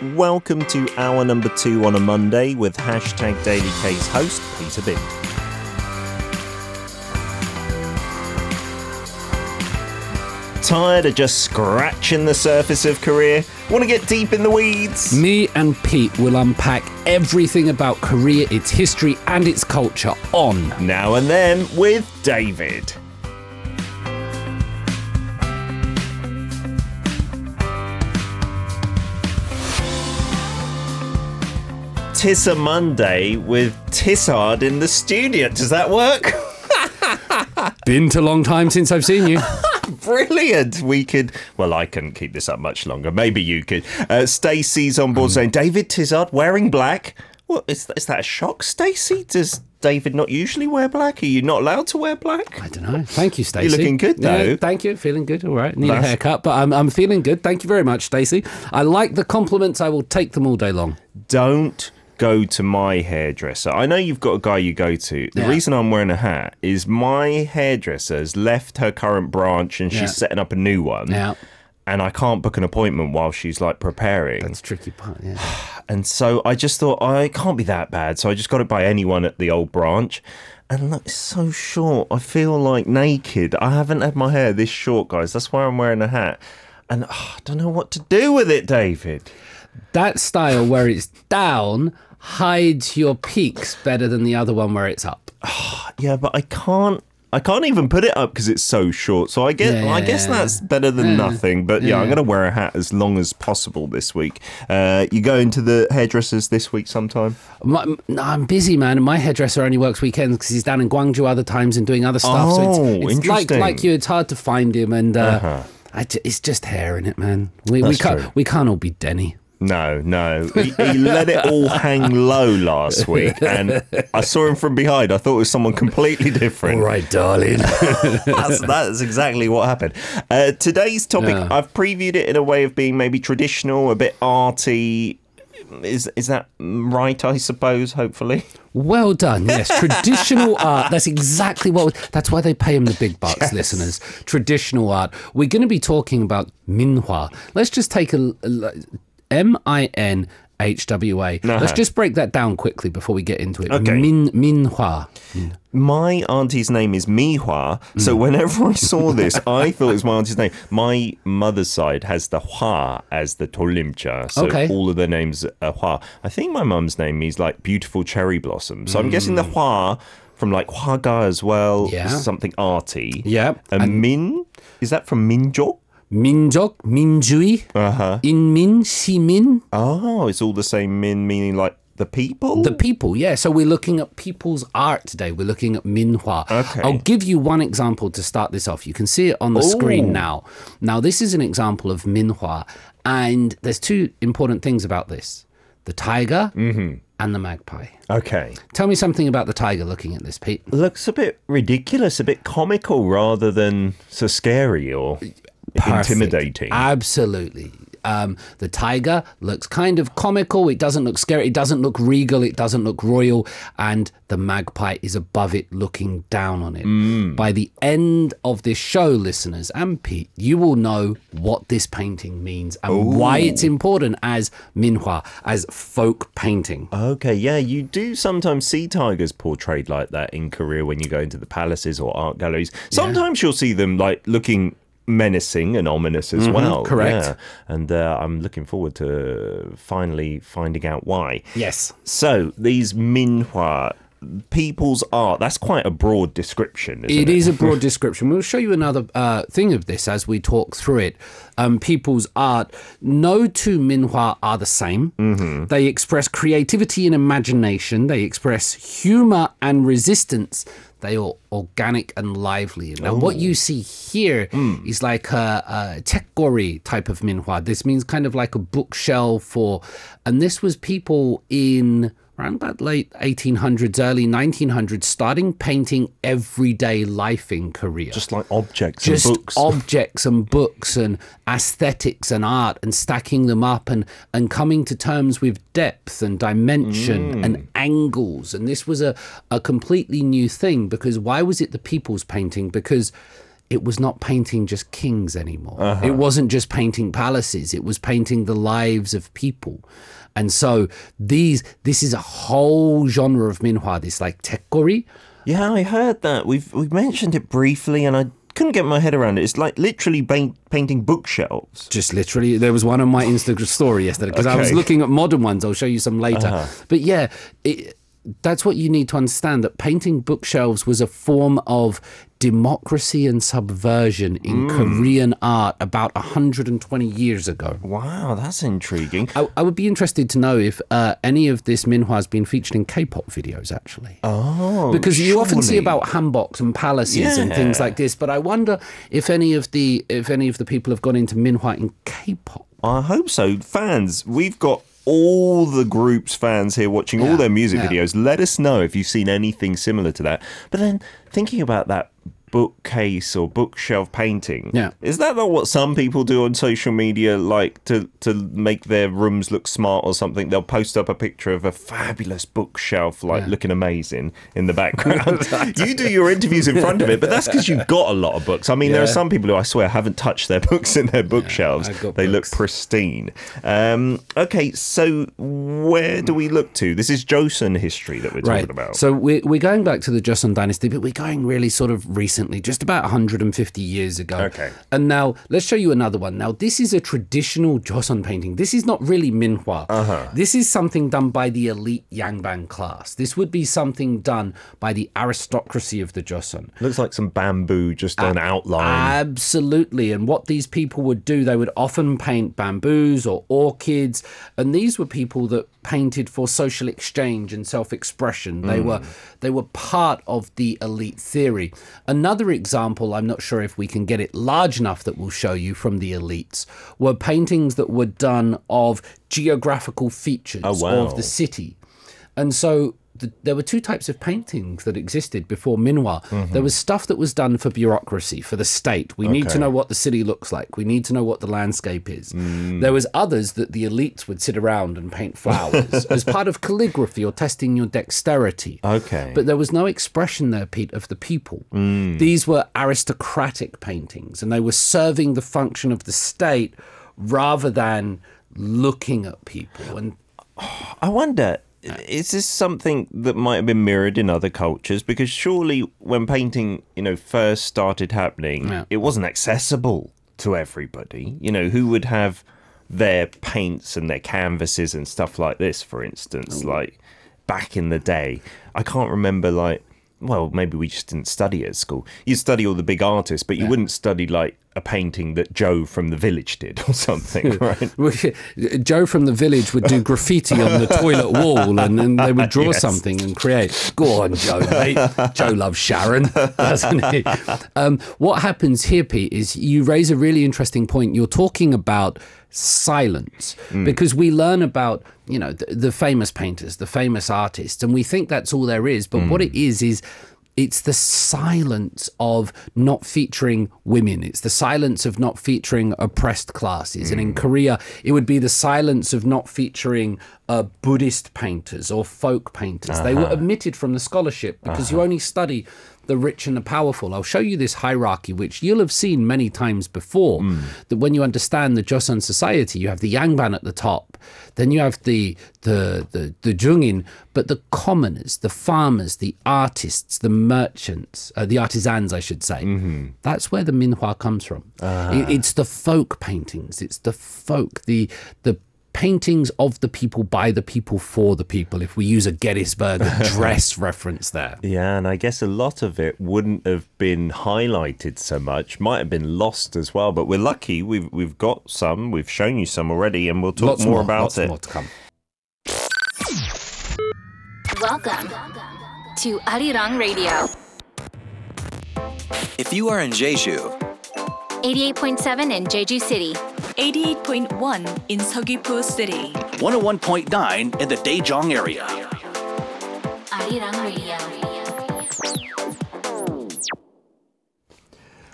Welcome to hour number two on a Monday with hashtag Daily K's host, Peter Bint. Tired of just scratching the surface of Korea? Want to get deep in the weeds? Me and Pete will unpack everything about Korea, its history, and its culture on Now and then with David. Tissa Monday with Tizard in the studio. Does that work? Been a long time since I've seen you. Brilliant. We could, well, I couldn't keep this up much longer. Maybe you could. Uh, Stacey's on board saying, David Tizard wearing black. What is, is that a shock, Stacey? Does David not usually wear black? Are you not allowed to wear black? I don't know. Thank you, Stacey. You're looking good, though. Yeah, thank you. Feeling good. All right. Need a haircut, but I'm, I'm feeling good. Thank you very much, Stacey. I like the compliments. I will take them all day long. Don't go to my hairdresser. I know you've got a guy you go to. The Yeah. reason I'm wearing a hat is my hairdresser has left her current branch and she's Yeah. setting up a new one. Yeah. And I can't book an appointment while she's like preparing. That's tricky part. Yeah. And so I just thought, oh, it can't be that bad. So I just got it by anyone at the old branch. And look, it's so short. I feel like naked. I haven't had my hair this short, guys. That's why I'm wearing a hat. And oh, I don't know what to do with it, David. that style where it's down hides your peaks better than the other one where it's up. Yeah, but I can't. I can't even put it up because it's so short. So I guess Yeah, I guess yeah. that's better than nothing. But yeah, I'm going to wear a hat as long as possible this week. Uh, you go into the hairdressers this week sometime. My, no, I'm busy, man. and My hairdresser only works weekends because he's down in Guangzhou other times and doing other stuff. so Oh, it's, it's like interesting. like you. It's hard to find him, and uh, I it's just hair in it, man. We, we can't true. we can't all be Denny. No, no. He, he let it all hang low last week, and I saw him from behind. I thought it was someone completely different. All right, darling. That's, that's exactly what happened. Uh, today's topic, Yeah. I've previewed it in a way of being maybe traditional, a bit arty. Is is that right? I suppose. Hopefully. well done. Yes, traditional art. That's exactly what. That's why they pay him the big bucks, listeners. Traditional art. We're going to be talking about minhwa. Let's just take a M I N H W A. Let's just break that down quickly before we get into it. Okay. Min minhwa. My auntie's name is Mihua, so Mm. whenever I saw this, I thought it was my auntie's name. My mother's side has the Hua as the Tolimcha, so Okay. all of their names are Hua. I think my mum's name means like beautiful cherry blossom, so I'm guessing the Hua from like Huaga as well, Mm. Yeah. is something arty. Yeah. And, Min, is that from Minjo? 민족, 민주의, Uh-huh. 인민, 시민, Oh, it's all the same Min, meaning like the people? the people. Yeah, so we're looking at people's art today. We're looking at minhua. Okay. I'll give you one example to start this off. You can see it on the screen now. Now, this is an example of minhua, and there's two important things about this the tiger and the magpie. okay. Tell me something about the tiger looking at this, Pete. looks a bit ridiculous, a bit comical rather than so scary or Perfect. intimidating. Absolutely. Um, the tiger looks kind of comical. It doesn't look scary. It doesn't look regal. It doesn't look royal. And the magpie is above it, looking down on it. Mm. By the end of this show, listeners and Pete, you will know what this painting means and why it's important as minhwa, as folk painting. Okay, yeah, you do sometimes see tigers portrayed like that in Korea when you go into the palaces or art galleries. Sometimes you'll see them like looking menacing and ominous as well. correct. yeah. And uh, I'm looking forward to finally finding out why. Yes. So these minhwa, people's art, that's quite a broad description, isn't it? It is a broad description. We'll show you another uh, thing of this as we talk through it. Um, people's art, no two minhwa are the same. Mm-hmm. They express creativity and imagination. They express humor and resistance. They are organic and lively. Now, what you see here hmm. is like a, a tekgori type of minhwa. This means kind of like a bookshelf or, and this was people in around about late 1800s, early 1900s, starting painting everyday life in Korea. Just like objects Just and books. objects and books and aesthetics and art and stacking them up and, and coming to terms with depth and dimension Mm. and angles. And this was a, a completely new thing because why was it the people's painting? Because it was not painting just kings anymore. It wasn't just painting palaces. It was painting the lives of people. And so these this is a whole genre of minhwa, this like tekkori. Yeah, I heard that. We've we've mentioned it briefly, and I couldn't get my head around it. It's like literally paint, painting bookshelves. Just literally, there was one on my Instagram story yesterday because I was looking at modern ones. I'll show you some later. Uh-huh. But yeah, it, that's what you need to understand that painting bookshelves was a form of democracy and subversion in Korean art about 120 years ago. Wow, that's intriguing. I, I would be interested to know if uh, any of this minhwa has been featured in K-pop videos, actually. Oh, because you often see about hanboks and palaces and things like this, but I wonder if any of the if any of the people have gone into minhwa in K-pop. I hope so. Fans, we've got all the group's fans here watching all their music yeah. videos. Let us know if you've seen anything similar to that. But then thinking about that bookcase or bookshelf painting, Yeah. is that not what some people do on social media, like to to make their rooms look smart or something? They'll post up a picture of a fabulous bookshelf, like Yeah. looking amazing in the background. you do your interviews in front of it, but that's because you've got a lot of books. I mean, there are some people who I swear haven't touched their books in their bookshelves. Got they look pristine. Um, okay, so where do we look to? This is Joseon history that we're talking about. So we're, we're going back to the Joseon dynasty, but we're going really sort of recently, just about 150 years ago. Okay. And now let's show you another one. Now this is a traditional Joseon painting. This is not really minhwa. Uh-huh. This is something done by the elite Yangban class. This would be something done by the aristocracy of the Joseon. Looks like some bamboo, just an outline. Absolutely. And what these people would do, they would often paint bamboos or orchids. And these were people that painted for social exchange and self-expression. They were they were part of the elite theory. Another example, I'm not sure if we can get it large enough that we'll show you from the elites, were paintings that were done of geographical features oh, wow. of the city. And so th there were two types of paintings that existed before Minhwa. Mm-hmm. There was stuff that was done for bureaucracy, for the state. We need to know what the city looks like. We need to know what the landscape is. Mm. There was others that the elites would sit around and paint flowers as part of calligraphy or testing your dexterity. Okay. But there was no expression there, Pete, of the people. Mm. These were aristocratic paintings, and they were serving the function of the state rather than looking at people. And I wonder, is this something that might have been mirrored in other cultures? Because surely when painting, you know, first started happening, Yeah. it wasn't accessible to everybody. You know, who would have their paints and their canvases and stuff like this, for instance, mm. like back in the day? I can't remember, like, well, maybe we just didn't study at school. You study all the big artists, but you wouldn't study like a painting that Joe from the village did or something, right? Joe from the village would do graffiti on the toilet wall and, and they would draw Yes. something and create. Go on, Joe, mate. Joe loves Sharon, doesn't he? Um, what happens here, Pete, is you raise a really interesting point. You're talking about silence because we learn about, you know, the, the famous painters, the famous artists, and we think that's all there is. But what it is, is it's the silence of not featuring women. It's the silence of not featuring oppressed classes. And in mm. Korea, it would be the silence of not featuring uh, Buddhist painters or folk painters. They were uh-huh. omitted from the scholarship because you uh-huh. only study the rich and the powerful. I'll show you this hierarchy, which you'll have seen many times before. Hmm. That when you understand the Joseon society, you have the Yangban at the top, then you have the the the, the Jungin, but the commoners, the farmers, the artists, the merchants, uh, the artisans, I should say. Mm-hmm. That's where the Minhwa comes from. Ah. It- it's the folk paintings. It's the folk, the the paintings of the people by the people for the people. If we use a Gettysburg Address reference there. Yeah, and I guess a lot of it wouldn't have been highlighted so much, might have been lost as well. But we're lucky we've we've got some, we've shown you some already, and we'll talk Lots more, more, about lots it. more to come. Welcome to Arirang Radio, If you are in Jeju, 88.7 in Jeju City, 88.1 in Seogwipo City. 101.9 in the Daejeong area.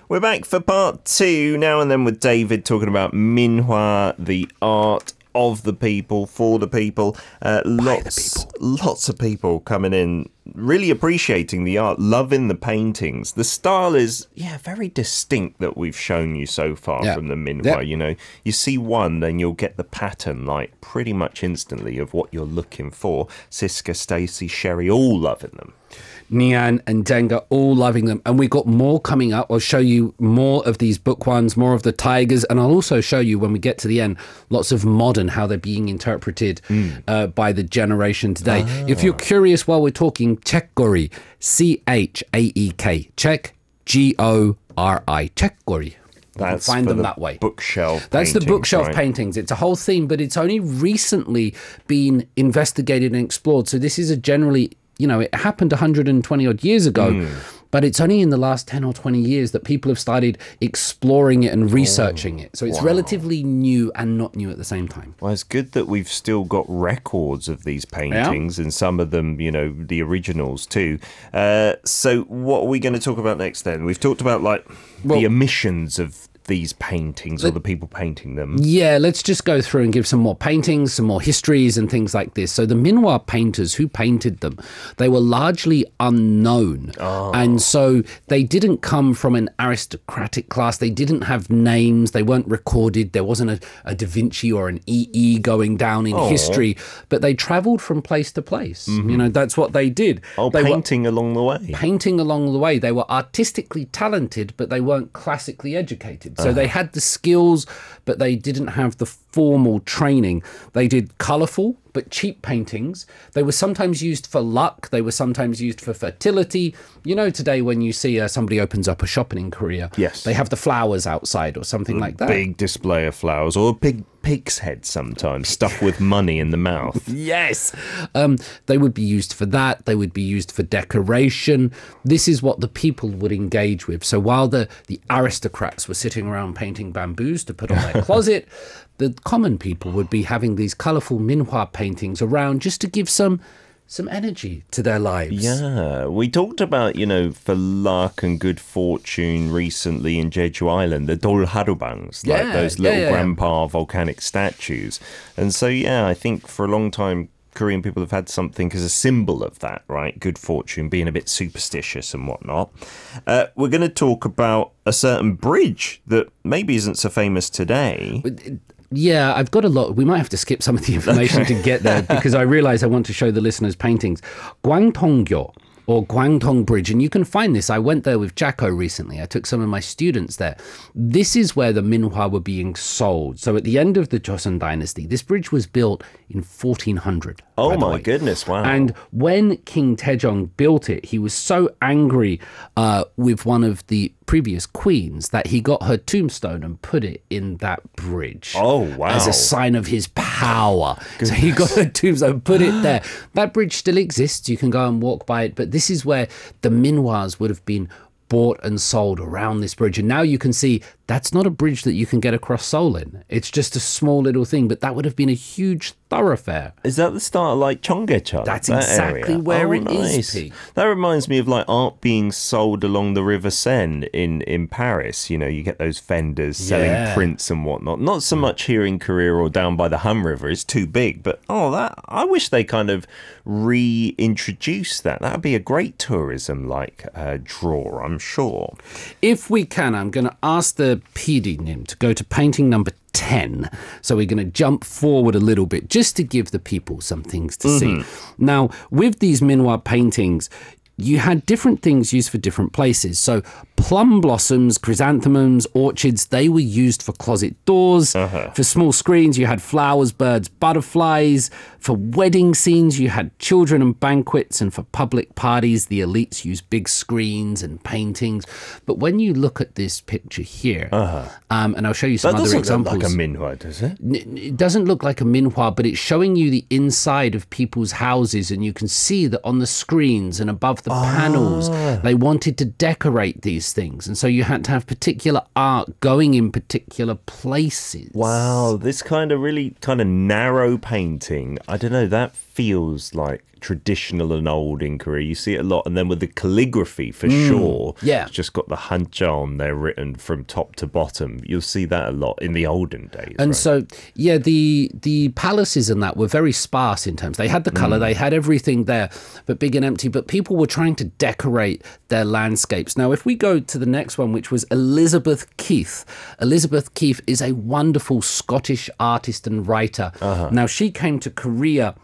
We're back for part two now and then with David talking about Minhwa, the art of the people, for the people. Uh, lots, lots of people coming in really appreciating the art, loving the paintings. The style is, yeah, very distinct that we've shown you so far Yeah. from the Minhwa. Yeah. You know, you see one, then you'll get the pattern like pretty much instantly of what you're looking for. Siska, Stacy, Sherry, all loving them. Nian and Denga all loving them. And we've got more coming up. I'll show you more of these book ones, more of the tigers. And I'll also show you when we get to the end lots of modern, how they're being interpreted uh, by the generation today. If you're curious while we're talking, Chaekgori, C H A E K, Czech, G O R I, Chaekgori. That's find them the that way. Bookshelf. That's the bookshelf right? paintings. It's a whole theme, but it's only recently been investigated and explored. So this is a generally, you know, it happened 120 odd years ago, Hmm. But it's only in the last 10 or 20 years that people have started exploring it and researching it. So it's relatively new and not new at the same time. Well, it's good that we've still got records of these paintings, and some of them, you know, the originals too. Uh, so, what are we going to talk about next? Then we've talked about like Well- the emissions of these paintings or the people painting them. Yeah, let's just go through and give some more paintings, some more histories, and things like this. So, the Minhwa painters who painted them, they were largely unknown. Oh. And so, they didn't come from an aristocratic class. They didn't have names. They weren't recorded. There wasn't a, a Da Vinci or an EE going down in oh. history, but they traveled from place to place. You mm-hmm. know, that's what they did. Oh, they were- painting along the way. painting along the way. They were artistically talented, but they weren't classically educated. So they had the skills, but they didn't have the formal training. They did colorful but cheap paintings. They were sometimes used for luck. They were sometimes used for fertility. You know, today when you see uh, somebody opens up a shop in Korea, Yes. they have the flowers outside or something like that. Big display of flowers or a big pig's head sometimes, stuffed with money in the mouth. Yes. Um, they would be used for that. They would be used for decoration. This is what the people would engage with. So while the, the aristocrats were sitting around painting bamboos to put on their closet, the common people would be having these colorful minhwa paintings around just to give some some energy to their lives. Yeah, we talked about, you know, for luck and good fortune recently in Jeju Island, the Dol Harubangs, like those little yeah, yeah. grandpa volcanic statues. And so, yeah, I think for a long time, Korean people have had something as a symbol of that, right? Good fortune, being a bit superstitious and whatnot. Uh, we're going to talk about a certain bridge that maybe isn't so famous today. Yeah, I've got a lot. We might have to skip some of the information to get there because I realize I want to show the listeners paintings. Gwangtonggyo or Gwangtong Bridge, and you can find this. I went there with Jacko recently. I took some of my students there. This is where the Minhwa were being sold. So at the end of the Joseon Dynasty, this bridge was built in 1400. Oh my goodness, wow. And when King Taejong built it, he was so angry uh, with one of the previous queens that he got her tombstone and put it in that bridge. Oh, wow. As a sign of his power. So he got her tombstone, put it there. That bridge still exists. You can go and walk by it. But this is where the Minhwas would have been bought and sold around this bridge. And now you can see that's not a bridge that you can get across Seoul in. It's just a small little thing, but that would have been a huge thoroughfare. Is that the start of like Cheonggyecheon? That's that exactly area? where oh, it is, nice. Pete. That reminds me of like art being sold along the River Seine in in Paris. You know, you get those vendors selling Yeah. prints and whatnot. Not so much here in Korea or down by the Han River. It's too big. But oh, that I wish they kind of reintroduced that. That would be a great tourism like uh, draw. I'm sure. If we can, I'm going to ask the PD Nim to go to painting number 10. So we're going to jump forward a little bit just to give the people some things to see. Mm-hmm. Now, with these Minhwa paintings, you had different things used for different places. So plum blossoms, chrysanthemums, orchids, they were used for closet doors. For small screens, you had flowers, birds, butterflies. For wedding scenes, you had children and banquets. And for public parties, the elites used big screens and paintings. But when you look at this picture here, um, and I'll show you some That other doesn't examples. look like a minhwa, does it? It doesn't look like a minhwa, but it's showing you the inside of people's houses, and you can see that on the screens and above the panels, Ah. they wanted to decorate these things. And so you had to have particular art going in particular places. Wow, this kind of really kind of narrow painting. I don't know, that feels like traditional and old in Korea. You see it a lot. And then with the calligraphy, for sure. Mm, yeah. It's just got the hanja on there written from top to bottom. You'll see that a lot in the olden days. And right? so, yeah, the the palaces and that were very sparse in terms. They had the color, they had everything there, but big and empty. But people were trying to decorate their landscapes. Now, if we go to the next one, which was Elizabeth Keith. Elizabeth Keith is a wonderful Scottish artist and writer. Now, she came to Korea.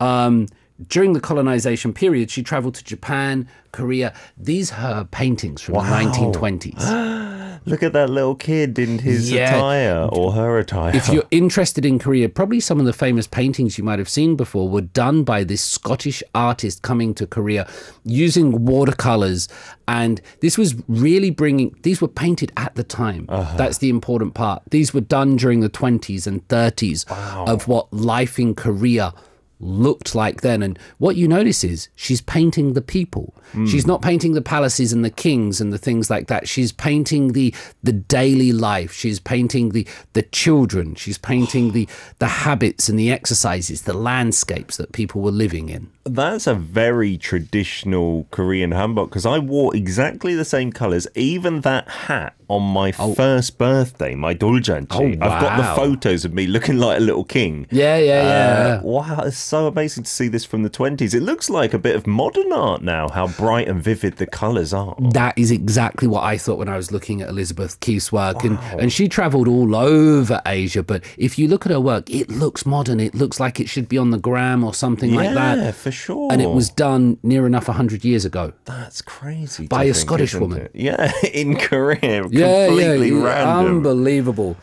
Um, during the colonization period, she traveled to Japan, Korea. These are her paintings from the 1920s. Look at that little kid in his Yeah. attire or her attire. if you're interested in Korea, probably some of the famous paintings you might have seen before were done by this Scottish artist coming to Korea using watercolors. And this was really bringing, these were painted at the time. Uh-huh. That's the important part. These were done during the 20s and 30s of what life in Korea looked like then. And what you notice is she's painting the people. Hmm. She's not painting the palaces and the kings and the things like that. She's painting the the daily life. She's painting the the children. She's painting the the habits and the exercises the landscapes that people were living in. That's a very traditional Korean hanbok because I wore exactly the same colors, even that hat on my first birthday, my doljanchi. Oh, wow. I've got the photos of me looking like a little king. yeah yeah yeah Uh, wow, it's so amazing to see this from the 20s. It looks like a bit of modern art now, how bright and vivid the colors are. That is exactly what I thought when I was looking at Elizabeth Keith's work. And, and she traveled all over Asia. But if you look at her work, it looks modern. It looks like it should be on the gram or something like that. Yeah, for sure. And it was done near enough 100 years ago. That's crazy. By a think, Scottish woman. it? Yeah, in Korea. Yeah, completely yeah. random. Unbelievable.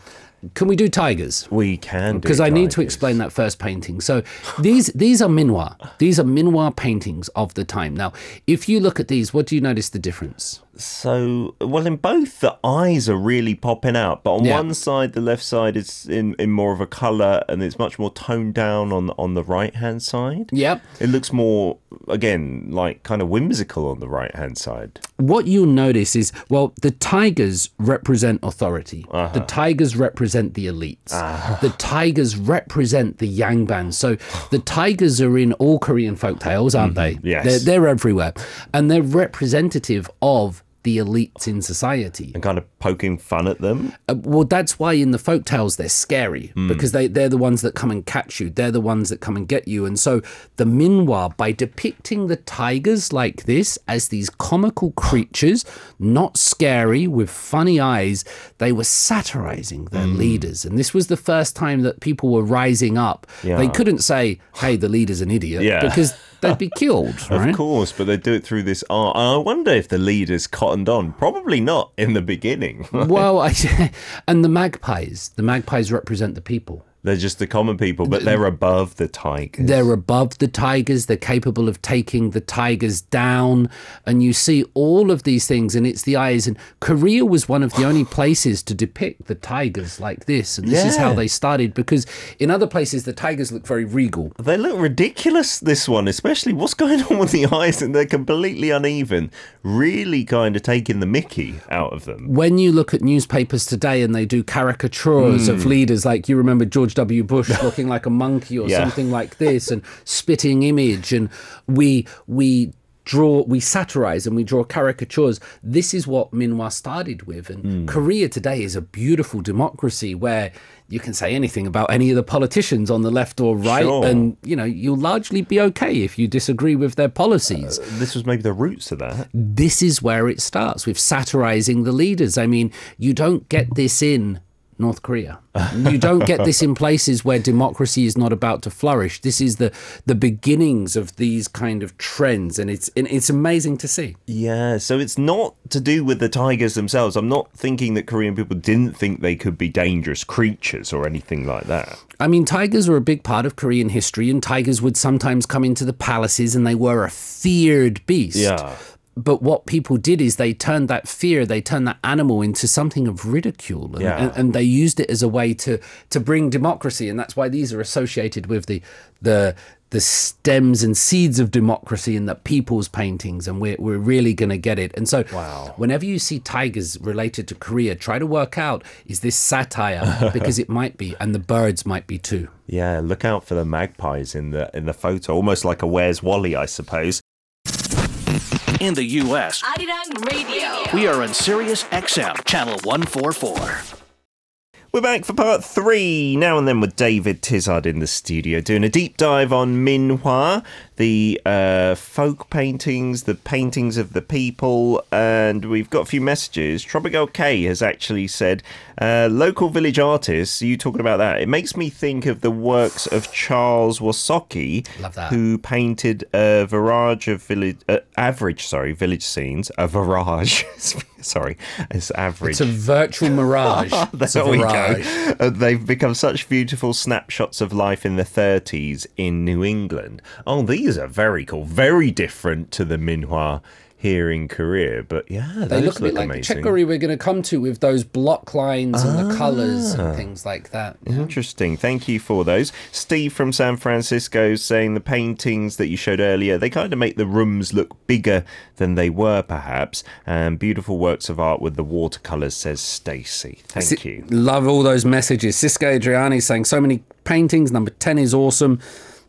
Can we do tigers? we can because I need to explain that first painting. So these these are minhwa. These are minhwa paintings of the time. Now, if you look at these, what do you notice the difference? So, well, in both, the eyes are really popping out, but on Yeah. one side, the left side is in, in more of a color, and it's much more toned down on on the right hand side. Yep. It looks more, again, like kind of whimsical on the right hand side. what you'll notice is well the tigers represent authority Uh-huh. the tigers represent the elites the tigers represent the yangban so the tigers are in all korean folk tales aren't they Mm-hmm. Yes. they're, they're everywhere and they're representative of the elites in society And kind of poking fun at them. uh, well, that's why in the folk tales they're scary because they, they're the ones that come and catch you. They're the ones that come and get you. And so the Minhwa, by depicting the tigers like this as these comical creatures, not scary, with funny eyes, they were satirizing their leaders. And this was the first time that people were rising up. Yeah. They couldn't say, hey, the leader's an idiot, Yeah. because they'd be killed, right? Of course, but they do it through this art. And I wonder if the leaders cottoned on. Probably not in the beginning. well, I, and the magpies, the magpies represent the people. They're just the common people, but they're above the tigers. They're above the tigers. They're capable of taking the tigers down. And you see all of these things, and it's the eyes. And Korea was one of the only places to depict the tigers like this. And this is how they started, because in other places, the tigers look very regal. They look ridiculous, this one, especially what's going on with the eyes, and they're completely uneven. Really kind of taking the mickey out of them. When you look at newspapers today and they do caricatures Hmm. of leaders, like you remember George W. Bush looking like a monkey or Yeah. something like this, and spitting image, and we we draw we satirize and we draw caricatures this is what minhwa started with and Hmm. korea today is a beautiful democracy where you can say anything about any of the politicians on the left or right Sure. and you know you'll largely be okay if you disagree with their policies This was maybe the roots of that. this is where it starts with satirizing the leaders. I mean, you don't get this in North Korea. You don't get this in places where democracy is not about to flourish. This is the the beginnings of these kind of trends, and it's and it's amazing to see. Yeah, so it's not to do with the tigers themselves. I'm not thinking that Korean people didn't think they could be dangerous creatures or anything like that. I mean, tigers were a big part of Korean history, and tigers would sometimes come into the palaces, and they were a feared beast. Yeah. But what people did is they turned that fear, they turned that animal into something of ridicule, and, Yeah. and, and they used it as a way to to bring democracy, and that's why these are associated with the the the stems and seeds of democracy in the people's paintings, and we're we're really going to get it. And so, Wow. whenever you see tigers related to Korea, try to work out is this satire because it might be, and the birds might be too. Yeah, look out for the magpies in the in the photo, almost like a Where's Wally, I suppose. In the U.S., Arirang Radio. We are on Sirius XM, channel 144. We're back for part three now and then with David Tizard in the studio doing a deep dive on Minhwa, the uh, folk paintings, the paintings of the people, and we've got a few messages. Tropical K has actually said, uh, local village artists, you talking about that, it makes me think of the works of Charles Wysocki, who painted a barrage of village, uh, average, sorry, village scenes, a barrage, sorry, it's average. It's a virtual mirage. A There we go. Mirage. Uh, they've become such beautiful snapshots of life in the 30s in New England. Oh, these are very cool. Very different to the Minhwa here in Korea. But yeah, They look a bit like amazing. the Chekori we're going to come to with those block lines and the colours Ah. and things like that. Interesting. Thank you for those. Steve from San Francisco is saying the paintings that you showed earlier, they kind of make the rooms look bigger than they were, perhaps. And beautiful works of art with the watercolors, says Stacy. Thank Si- you. Love all those messages. Cisco Adriani saying so many paintings. Number 10 is awesome.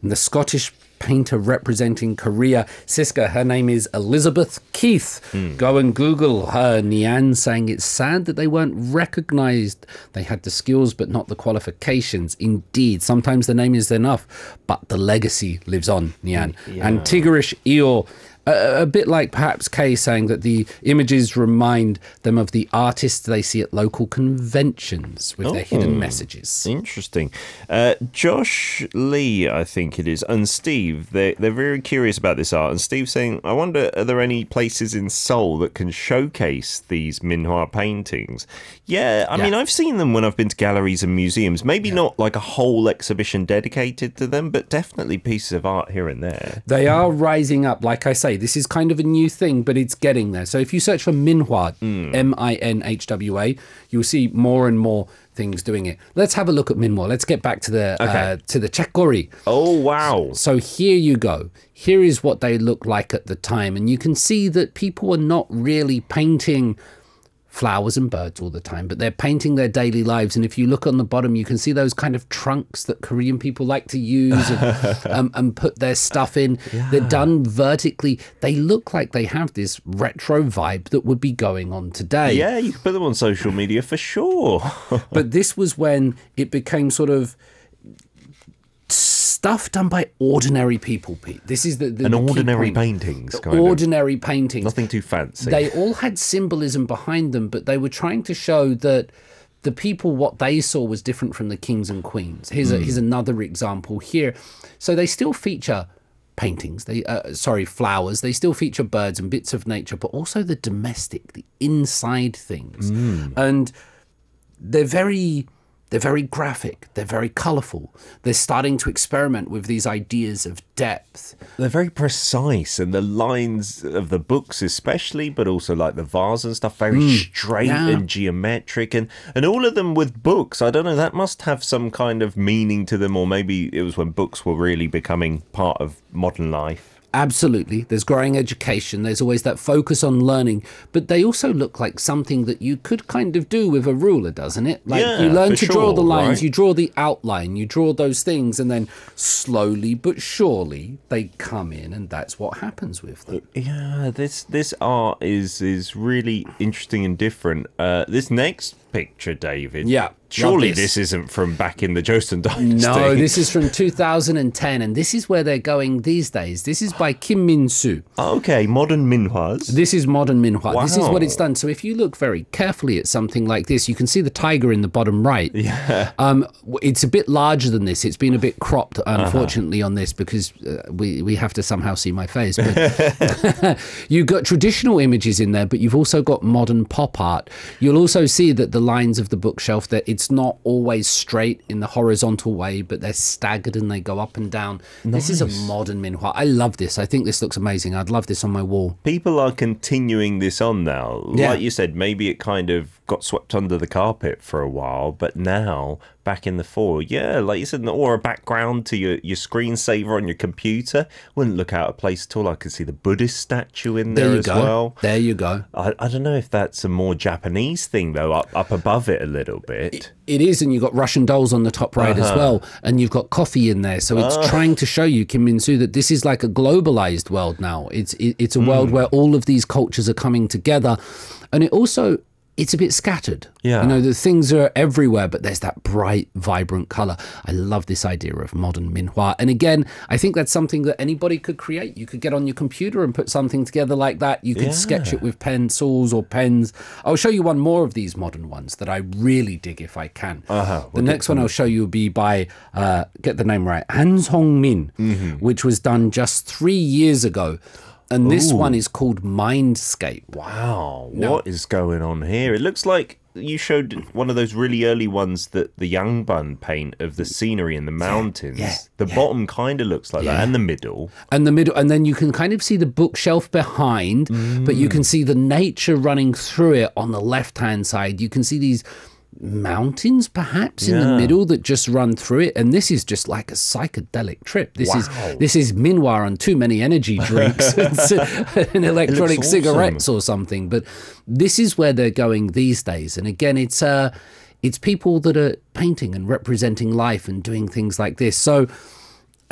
And the Scottish painter representing Korea. Siska, her name is Elizabeth Keith. Hmm. Go and Google her. Nian saying it's sad that they weren't recognized. They had the skills but not the qualifications. Indeed, sometimes the name is enough, but the legacy lives on, Nian. And Tigerish Eo a, a bit like perhaps Kay saying that the images remind them of the artists they see at local conventions with their hidden messages. Interesting. Uh, Josh Lee, I think it is, and Steve, they're, they're very curious about this art. And Steve's saying, I wonder, are there any places in Seoul that can showcase these Minhwa paintings? Yeah, I Yeah. mean, I've seen them when I've been to galleries and museums. Maybe not like a whole exhibition dedicated to them, but definitely pieces of art here and there. They are rising up. Like I say, this is kind of a new thing, but it's getting there. So if you search for Minhwa, M I N H W A, you'll see more and more things doing it. Let's have a look at Minhwa. Let's get back to the uh, to the Chekori. Oh, wow. So here you go. Here is what they look like at the time. And you can see that people are not really painting flowers and birds all the time, but they're painting their daily lives. And if you look on the bottom, you can see those kind of trunks that Korean people like to use and, um, and put their stuff in. They're done vertically. They look like they have this retro vibe that would be going on today. Yeah, you can put them on social media for sure. But this was when it became sort of stuff done by ordinary people, Pete. This is the, the An the ordinary paintings, kind of. ordinary paintings. Nothing too fancy. They all had symbolism behind them, but they were trying to show that the people what they saw was different from the kings and queens. Here's a, here's another example here. So they still feature paintings. They uh, sorry flowers. They still feature birds and bits of nature, but also the domestic, the inside things, and they're very they're very graphic they're very colorful they're starting to experiment with these ideas of depth They're very precise, and the lines of the books, especially, but also like the vase and stuff, very hmm. straight yeah. and geometric, and and all of them with books. I don't know. That must have some kind of meaning to them, or maybe it was when books were really becoming part of modern life. Absolutely. There's growing education. There's always that focus on learning. But they also look like something that you could kind of do with a ruler doesn't it? Like Yeah, you learn to draw the lines right? you draw the outline you draw those things and then slowly but surely they come in and that's what happens with them. Yeah, this this art is is really interesting and different. Uh, this next picture, David. Yeah, surely this. this. isn't from back in the Joseon dynasty. no, this is from 2010, and this is where they're going these days. This is by Kim Min Soo. okay. Modern minhwas. This is modern Minhwa. This is what it's done. So if you look very carefully at something like this, you can see the tiger in the bottom right. Yeah. Um, it's a bit larger than this. It's been a bit cropped, Uh-huh. unfortunately, on this because uh, we we have to somehow see my face. But you've got traditional images in there, but you've also got modern pop art. You'll also see that the lines of the bookshelf that it's not always straight in the horizontal way, but they're staggered and they go up and down. This is a modern minhwa. I love this. I think this looks amazing. I'd love this on my wall. People are continuing this on now. Yeah. Like you said, maybe it kind of got swept under the carpet for a while, but now back in the fore, yeah, like you said, or a background to your, your screensaver on your computer wouldn't look out of place at all. I could see the Buddhist statue in there, There you as go. well. There you go. I, I don't know if that's a more Japanese thing though, up up above it a little bit. It is, and you've got Russian dolls on the top right as uh-huh. well, and you've got coffee in there. So it's ah. trying to show you, Kim Min Soo, that this is like a globalized world now. It's it, it's a world hmm. where all of these cultures are coming together, and it also it's a bit scattered. Yeah. you know the things are everywhere, but there's that bright, vibrant color. I love this idea of modern minhwa, and again, I think that's something that anybody could create. You could get on your computer and put something together like that. You could sketch it with pencils or pens. I'll show you one more of these modern ones that I really dig if I can. Uh-huh. The next one I'll show you will be by uh, get the name right, Han Song Min, which was done just three years ago. And this one is called Mindscape. Wow, what is going on here? It looks like you showed one of those really early ones that the Yangban paint of the scenery in the mountains. yeah, the bottom kind of looks like that, and the middle. and the middle and then you can kind of see the bookshelf behind but you mm. can see the nature running through it on the left hand side you can see these mountains perhaps in the middle that just run through it. And this is just like a psychedelic trip. This Wow. is this is minhwa on too many energy drinks and electronic awesome. cigarettes or something. But this is where they're going these days. And again it's uh it's people that are painting and representing life and doing things like this. So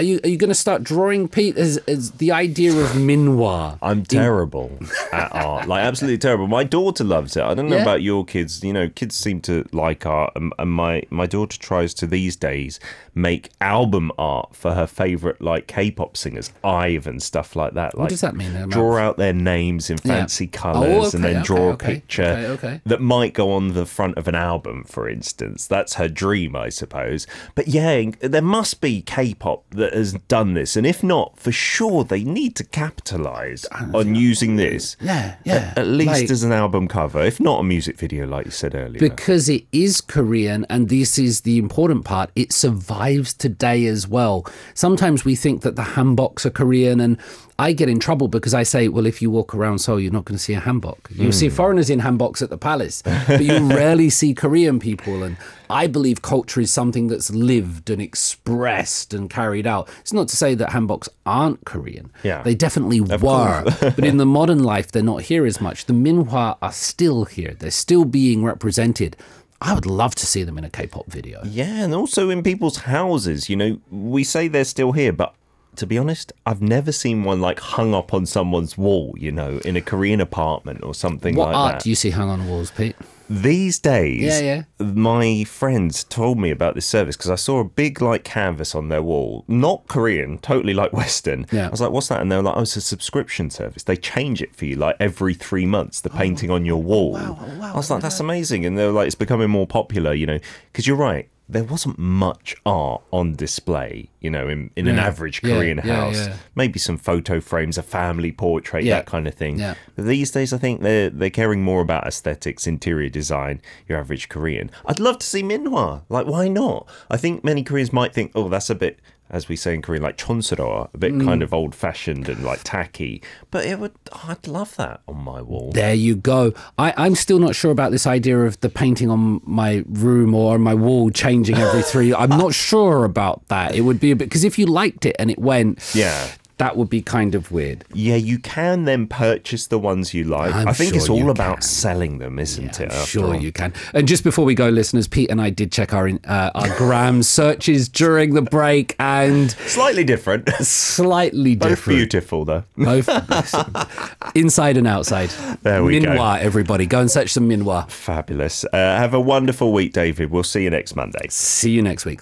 are you are you going to start drawing, Pete? As, as the idea of minhwa? I'm terrible at art, like absolutely terrible. My daughter loves it. I don't know Yeah? about your kids. You know, kids seem to like art, and, and my my daughter tries to these days make album art for her favorite like K-pop singers, Ive and stuff like that. Like, what does that mean, Emma? Draw out their names in fancy oh, colours and okay, then okay, draw okay, a picture that might go on the front of an album, for instance. That's her dream, I suppose. But yeah, there must be K-pop that has done this, and if not, for sure they need to capitalize on using this. Yeah, yeah. At, at least Like- as an album cover, if not a music video, like you said earlier. because it is Korean, and this is the important part, it survives today as well. Sometimes we think that the hanboks are Korean, and I get in trouble because I say, well, if you walk around Seoul, you're not going to see a hanbok. You'll see hmm. foreigners in hanboks at the palace, but you rarely see Korean people. And I believe culture is something that's lived and expressed and carried out. It's not to say that hanboks aren't Korean. Yeah. They definitely were. but in the modern life, they're not here as much. The Minhwa are still here. They're still being represented. I would love to see them in a K-pop video. Yeah, and also in people's houses. You know, we say they're still here, but to be honest, I've never seen one like hung up on someone's wall. You know, in a Korean apartment or something What like that. What art do you see hung on walls, Pete? These days, Yeah, yeah. my friends told me about this service because I saw a big like canvas on their wall, not Korean, totally like Western. Yeah. I was like, "What's that?" And they were like, "Oh, it's a subscription service. They change it for you like every three months. The oh, painting on your wall." Wow, wow, I was like, "That's amazing!" And they were like, "It's becoming more popular, you know." Because you're right. There wasn't much art on display, you know, in, in an average Korean yeah, house. yeah. Maybe some photo frames, a family portrait, Yeah. that kind of thing. Yeah. But these days, I think they're they're caring more about aesthetics, interior design. Your average Korean. I'd love to see Minhwa. Like, why not? I think many Koreans might think, oh, that's a bit, as we say in Korean, like chonsoro, a bit Mm. kind of old fashioned and like tacky. But it would, I'd love that on my wall. There you go. I, I'm still not sure about this idea of the painting on my room or on my wall changing every three. I'm not sure about that. It would be a bit because if you liked it and it went, Yeah. That would be kind of weird. Yeah, you can then purchase the ones you like. I'm I think it's sure you all about can. selling them, isn't it? after Sure, all? you can. And just before we go, listeners, Pete and I did check our uh, our gram searches during the break, and Slightly different. slightly Both different. beautiful, though. Both inside and outside. There we go. Minhwa, everybody, go and search some Minhwa. Fabulous. Uh, have a wonderful week, David. We'll see you next Monday. See you next week.